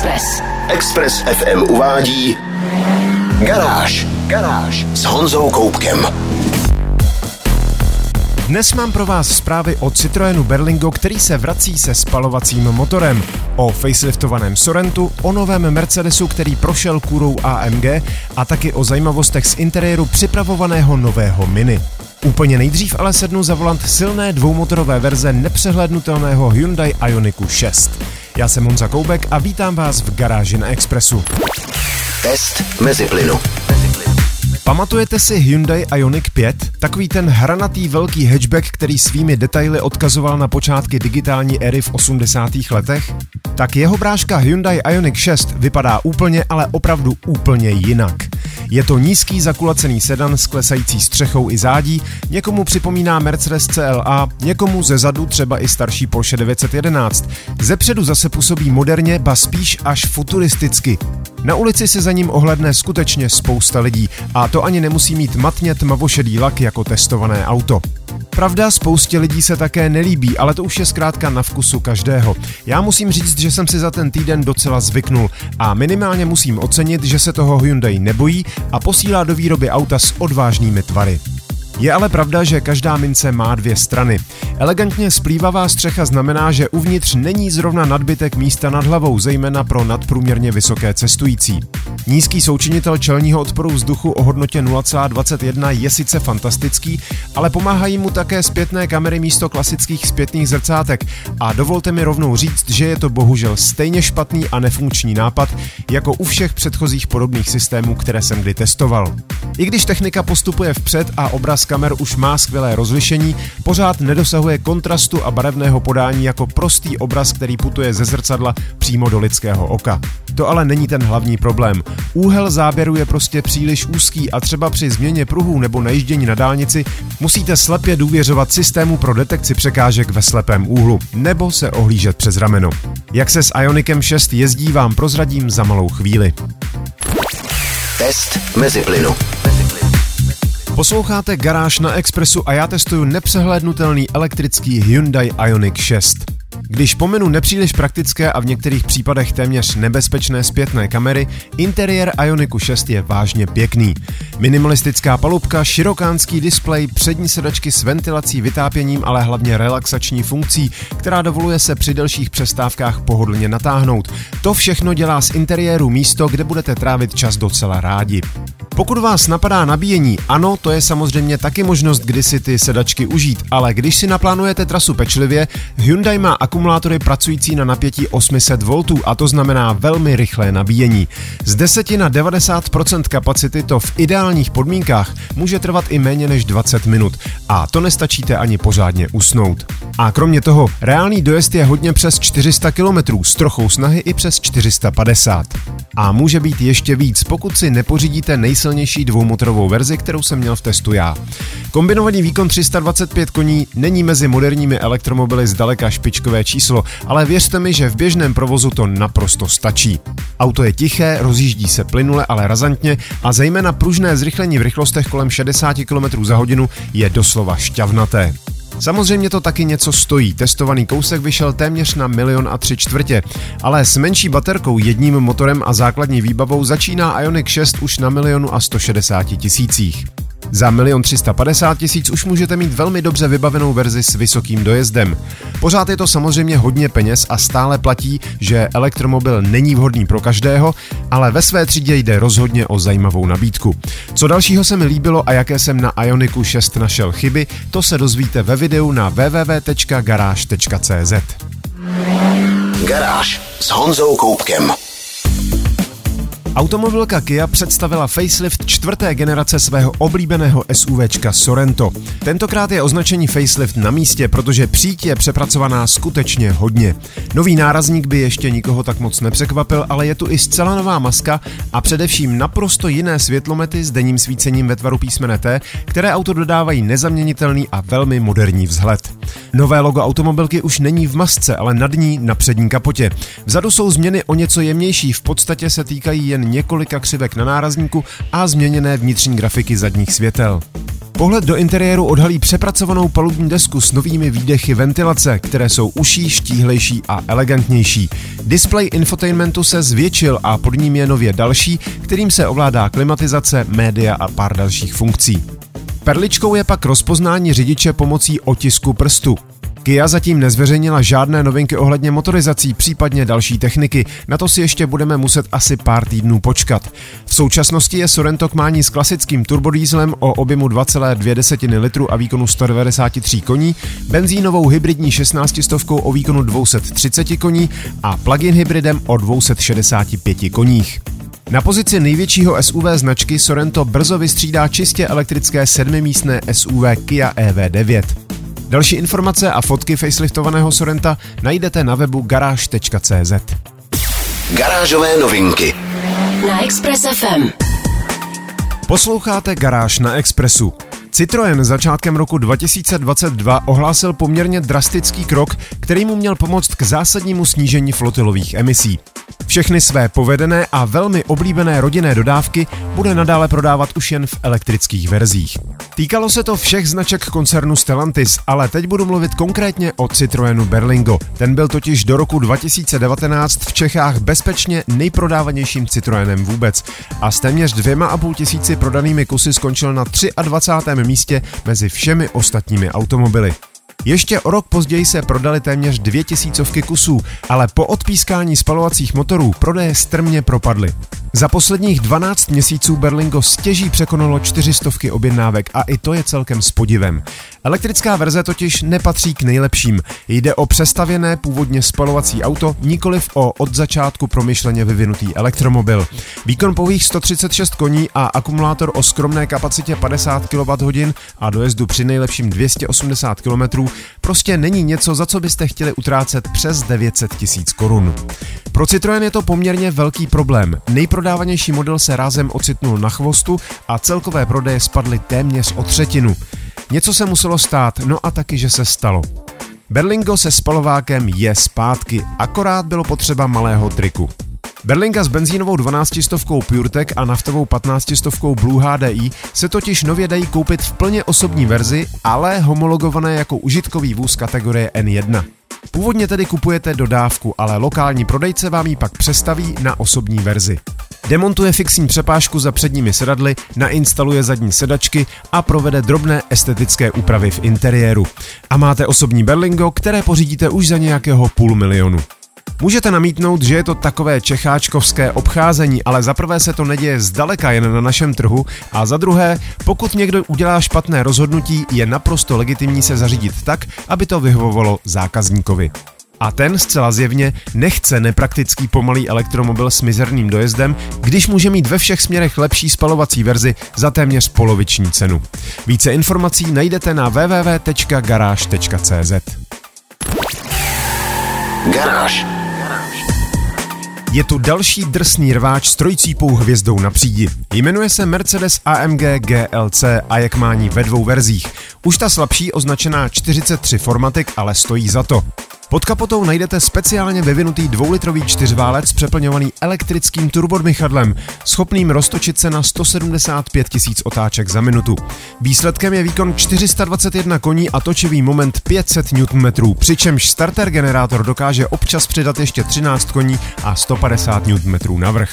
Express. Express FM uvádí Garáž. Garáž s Honzou Koupkem. Dnes mám pro vás zprávy o Citroenu Berlingo, který se vrací se spalovacím motorem, o faceliftovaném Sorrentu, o novém Mercedesu, který prošel kůrou AMG a taky o zajímavostech z interiéru připravovaného nového Mini. Úplně nejdřív ale sednu za volant silné dvoumotorové verze nepřehlednutelného Hyundai Ioniku 6. Já jsem Honza Koubek a vítám vás v garáži na Expressu. Test mezi plynu. Pamatujete si Hyundai Ioniq 5? Takový ten hranatý velký hatchback, který svými detaily odkazoval na počátky digitální éry v 80. letech? Tak jeho bráška Hyundai Ioniq 6 vypadá úplně, ale opravdu úplně jinak. Je to nízký zakulacený sedan s klesající střechou i zádí, někomu připomíná Mercedes CLA, někomu ze zadu třeba i starší Porsche 911. Ze předu zase působí moderně, ba spíš až futuristicky. Na ulici se za ním ohledne skutečně spousta lidí a to ani nemusí mít matně tmavošedý lak jako testované auto. Pravda, spoustě lidí se také nelíbí, ale to už je zkrátka na vkusu každého. Já musím říct, že jsem si za ten týden docela zvyknul a minimálně musím ocenit, že se toho Hyundai nebojí a posílá do výroby auta s odvážnými tvary. Je ale pravda, že každá mince má dvě strany. Elegantně splývavá střecha znamená, že uvnitř není zrovna nadbytek místa nad hlavou, zejména pro nadprůměrně vysoké cestující. Nízký součinitel čelního odporu vzduchu o hodnotě 0,21 je sice fantastický, ale pomáhají mu také zpětné kamery místo klasických zpětných zrcátek a dovolte mi rovnou říct, že je to bohužel stejně špatný a nefunkční nápad jako u všech předchozích podobných systémů, které jsem kdy testoval. I když technika postupuje vpřed a obraz kamer už má skvělé rozlišení, pořád nedosahuje kontrastu a barevného podání jako prostý obraz, který putuje ze zrcadla přímo do lidského oka. To ale není ten hlavní problém. Úhel záběru je prostě příliš úzký a třeba při změně pruhů nebo najíždění na dálnici musíte slepě důvěřovat systému pro detekci překážek ve slepém úhlu nebo se ohlížet přes rameno. Jak se s Ionikem 6 jezdí, vám prozradím za malou chvíli. Test mezi plynu. Posloucháte Garáž na Expressu a já testuju nepřehlédnutelný elektrický Hyundai Ioniq 6. Když pomenu nepříliš praktické a v některých případech téměř nebezpečné zpětné kamery, interiér Ioniku 6 je vážně pěkný. Minimalistická palubka, širokánský displej, přední sedačky s ventilací, vytápěním, ale hlavně relaxační funkcí, která dovoluje se při delších přestávkách pohodlně natáhnout. To všechno dělá z interiéru místo, kde budete trávit čas docela rádi. Pokud vás napadá nabíjení, ano, to je samozřejmě taky možnost, kdy si ty sedačky užít, ale když si naplánujete trasu pečlivě, Hyundai má akumulátory pracující na napětí 800 V a to znamená velmi rychlé nabíjení. Z 10 na 90% kapacity to v ideálních podmínkách může trvat i méně než 20 minut a to nestačíte ani pořádně usnout. A kromě toho, reálný dojezd je hodně přes 400 km, s trochou snahy i přes 450. A může být ještě víc, pokud si nepořídíte nejsilnější dvoumotorovou verzi, kterou jsem měl v testu já. Kombinovaný výkon 325 koní není mezi moderními elektromobily zdaleka špičkové číslo, ale věřte mi, že v běžném provozu to naprosto stačí. Auto je tiché, rozjíždí se plynule, ale razantně a zejména pružné zrychlení v rychlostech kolem 60 km za hodinu je doslova šťavnaté. Samozřejmě to taky něco stojí. Testovaný kousek vyšel téměř na milion a tři čtvrtě, ale s menší baterkou, jedním motorem a základní výbavou začíná Ioniq 6 už na milionu a 160 tisících. Za milion 350 tisíc už můžete mít velmi dobře vybavenou verzi s vysokým dojezdem. Pořád je to samozřejmě hodně peněz a stále platí, že elektromobil není vhodný pro každého, ale ve své třídě jde rozhodně o zajímavou nabídku. Co dalšího se mi líbilo a jaké jsem na Ioniku 6 našel chyby, to se dozvíte ve videu na www.garage.cz. Garáž s Honzou Koupkem. Automobilka Kia představila facelift čtvrté generace svého oblíbeného SUVčka Sorento. Tentokrát je označení facelift na místě, protože přítě je přepracovaná skutečně hodně. Nový nárazník by ještě nikoho tak moc nepřekvapil, ale je tu i zcela nová maska a především naprosto jiné světlomety s denním svícením ve tvaru písmene T, které auto dodávají nezaměnitelný a velmi moderní vzhled. Nové logo automobilky už není v masce, ale nad ní na přední kapotě. Vzadu jsou změny o něco jemnější, v podstatě se týkají jen několika křivek na nárazníku a změněné vnitřní grafiky zadních světel. Pohled do interiéru odhalí přepracovanou palubní desku s novými výdechy ventilace, které jsou uší, štíhlejší a elegantnější. Display infotainmentu se zvětšil a pod ním je nově další, kterým se ovládá klimatizace, média a pár dalších funkcí. Perličkou je pak rozpoznání řidiče pomocí otisku prstu. Kia zatím nezveřejnila žádné novinky ohledně motorizací, případně další techniky. Na to si ještě budeme muset asi pár týdnů počkat. V současnosti je Sorento k mání s klasickým turbodýzlem o objemu 2,2 litru a výkonu 193 koní, benzínovou hybridní 16 stovkou o výkonu 230 koní a plug-in hybridem o 265 koních. Na pozici největšího SUV značky Sorento brzo vystřídá čistě elektrické sedmimístné SUV Kia EV9. Další informace a fotky faceliftovaného Sorenta najdete na webu garáž.cz. Garážové novinky na Express FM. Posloucháte Garáž na Expressu. Citroën začátkem roku 2022 ohlásil poměrně drastický krok, který mu měl pomoct k zásadnímu snížení flotilových emisí. Všechny své povedené a velmi oblíbené rodinné dodávky bude nadále prodávat už jen v elektrických verzích. Týkalo se to všech značek koncernu Stellantis, ale teď budu mluvit konkrétně o Citroenu Berlingo. Ten byl totiž do roku 2019 v Čechách bezpečně nejprodávanějším Citroenem vůbec a s téměř dvěma a půl tisíci prodanými kusy skončil na 23. místě mezi všemi ostatními automobily. Ještě o rok později se prodali téměř dvě tisícovky kusů, ale po odpískání spalovacích motorů prodeje strmě propadly. Za posledních 12 měsíců Berlingo stěží překonalo čtyřistovky objednávek a i to je celkem s podivem. Elektrická verze totiž nepatří k nejlepším. Jde o přestavěné původně spalovací auto, nikoliv o od začátku promyšleně vyvinutý elektromobil. Výkon pouhých 136 koní a akumulátor o skromné kapacitě 50 kWh a dojezdu při nejlepším 280 km prostě není něco, za co byste chtěli utrácet přes 900 tisíc korun. Pro Citroën je to poměrně velký problém. Nejprodávanější model se rázem ocitnul na chvostu a celkové prodeje spadly téměř o třetinu. Něco se muselo stát, no a taky, že se stalo. Berlingo se spalovákem je zpátky, akorát bylo potřeba malého triku. Berlinga s benzínovou 12 stovkou PureTech a naftovou 15 stovkou Blue HDI se totiž nově dají koupit v plně osobní verzi, ale homologované jako užitkový vůz kategorie N1. Původně tedy kupujete dodávku, ale lokální prodejce vám ji pak přestaví na osobní verzi. Demontuje fixní přepážku za předními sedadly, nainstaluje zadní sedačky a provede drobné estetické úpravy v interiéru. A máte osobní Berlingo, které pořídíte už za nějakého půl milionu. Můžete namítnout, že je to takové čecháčkovské obcházení, ale za prvé se to neděje zdaleka jen na našem trhu a za druhé, pokud někdo udělá špatné rozhodnutí, je naprosto legitimní se zařídit tak, aby to vyhovovalo zákazníkovi. A ten zcela zjevně nechce nepraktický pomalý elektromobil s mizerným dojezdem, když může mít ve všech směrech lepší spalovací verzi za téměř poloviční cenu. Více informací najdete na www.garage.cz. Garáž. Je tu další drsný rváč s trojcípou hvězdou na přídi. Jmenuje se Mercedes AMG GLC a jak mání ve dvou verzích. Už ta slabší označená 43 Formatic ale stojí za to. Pod kapotou najdete speciálně vyvinutý dvoulitrový čtyřválec přeplňovaný elektrickým turbodmychadlem, schopným roztočit se na 175 tisíc otáček za minutu. Výsledkem je výkon 421 koní a točivý moment 500 Nm, přičemž starter generátor dokáže občas přidat ještě 13 koní a 150 Nm navrh.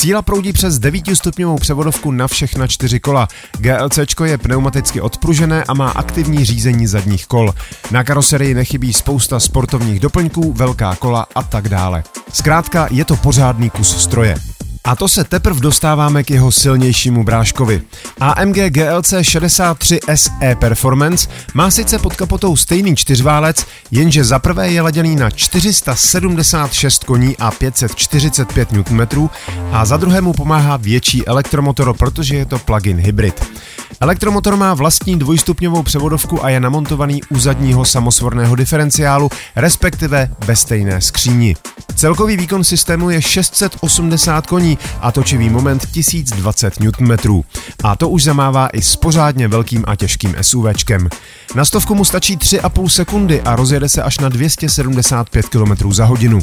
Síla proudí přes 9-stupňovou převodovku na všechna čtyři kola. GLC je pneumaticky odpružené a má aktivní řízení zadních kol. Na karoserii nechybí spousta sportovních doplňků, velká kola a tak dále. Zkrátka je to pořádný kus stroje. A to se teprve dostáváme k jeho silnějšímu bráškovi. AMG GLC 63 SE Performance má sice pod kapotou stejný čtyřválec, jenže za prvé je laděný na 476 koní a 545 Nm a za druhé mu pomáhá větší elektromotor, protože je to plug-in hybrid. Elektromotor má vlastní dvojstupňovou převodovku a je namontovaný u zadního samosvorného diferenciálu, respektive ve stejné skříni. Celkový výkon systému je 680 koní a točivý moment 1020 Nm. A to už zamává i s pořádně velkým a těžkým SUVčkem. Na stovku mu stačí 3,5 sekundy a rozjede se až na 275 km za hodinu.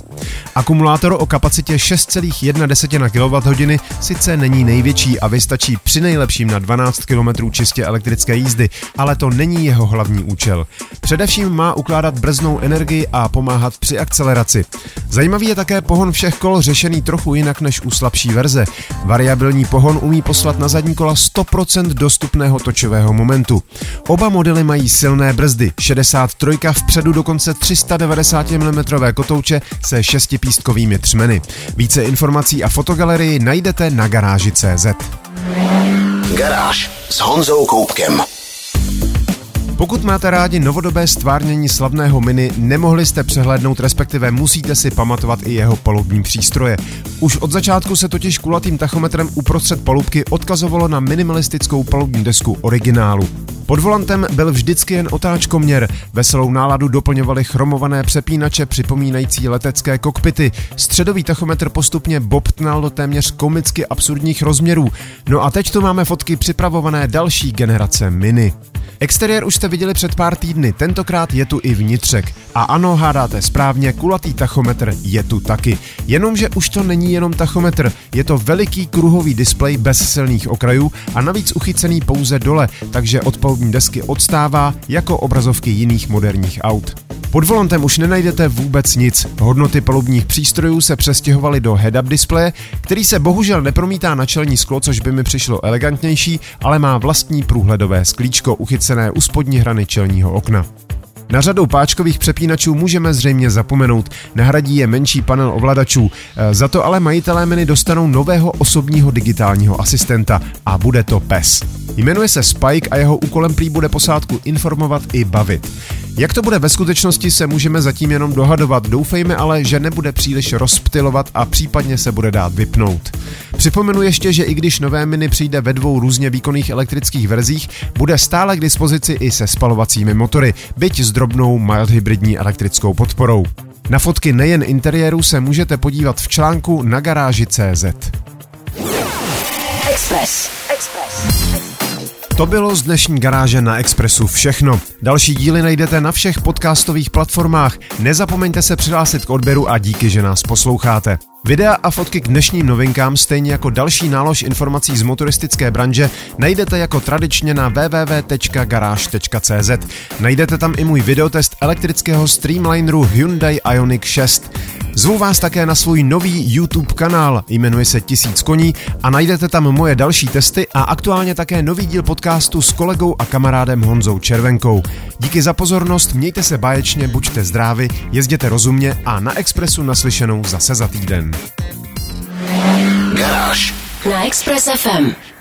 Akumulátor o kapacitě 6,1 kWh sice není největší a vystačí při nejlepším na 12 km čistě elektrické jízdy, ale to není jeho hlavní účel. Především má ukládat brznou energii a pomáhat při akceleraci. Zajímavý je také pohon všech kol řešený trochu jinak než u slabší verze. Variabilní pohon umí poslat na zadní kola 100% dostupného točového momentu. Oba modely mají silné brzdy, 63 vpředu dokonce 390 mm kotouče se šestipístkovými třmeny. Více informací a fotogalerii najdete na garáži.cz. Garáž s Honzou Koupkem. Pokud máte rádi novodobé stvárnění slavného Mini, nemohli jste přehlédnout, respektive musíte si pamatovat i jeho palubní přístroje. Už od začátku se totiž kulatým tachometrem uprostřed palubky odkazovalo na minimalistickou palubní desku originálu. Pod volantem byl vždycky jen otáčkoměr, veselou náladu doplňovaly chromované přepínače připomínající letecké kokpity. Středový tachometr postupně bobtnal do téměř komicky absurdních rozměrů. No a teď tu máme fotky připravované další generace Mini. Exteriér už jste viděli před pár týdny, tentokrát je tu i vnitřek. A ano, hádáte správně, kulatý tachometr je tu taky. Jenomže už to není jenom tachometr, je to veliký kruhový displej bez silných okrajů a navíc uchycený pouze dole, takže od palubní desky odstává jako obrazovky jiných moderních aut. Pod volantem už nenajdete vůbec nic. Hodnoty palubních přístrojů se přestěhovaly do head-up displeje, který se bohužel nepromítá na čelní sklo, což by mi přišlo elegantnější, ale má vlastní průhledové sklíčko uchycené u spodní hrany čelního okna. Na řadu páčkových přepínačů můžeme zřejmě zapomenout, nahradí je menší panel ovladačů, e, za to ale majitelé Mini dostanou nového osobního digitálního asistenta a bude to PES. Jmenuje se Spike a jeho úkolem prý bude posádku informovat i bavit. Jak to bude ve skutečnosti se můžeme zatím jenom dohadovat, doufejme ale, že nebude příliš rozptilovat a případně se bude dát vypnout. Připomenu ještě, že i když nové mini přijde ve dvou různě výkonných elektrických verzích, bude stále k dispozici i se spalovacími motory, byť s drobnou mild hybridní elektrickou podporou. Na fotky nejen interiéru se můžete podívat v článku na garáži CZ. Express. Express. To bylo z dnešní garáže na Expressu všechno. Další díly najdete na všech podcastových platformách. Nezapomeňte se přihlásit k odběru a díky, že nás posloucháte. Videa a fotky k dnešním novinkám, stejně jako další nálož informací z motoristické branže, najdete jako tradičně na www.garage.cz. Najdete tam i můj videotest elektrického Streamlineru Hyundai Ioniq 6. Zvu vás také na svůj nový YouTube kanál, jmenuje se Tisíc koní a najdete tam moje další testy a aktuálně také nový díl podcastu s kolegou a kamarádem Honzou Červenkou. Díky za pozornost, mějte se báječně, buďte zdraví, jezděte rozumně a na Expressu naslyšenou zase za týden. Garáž. Na Express FM.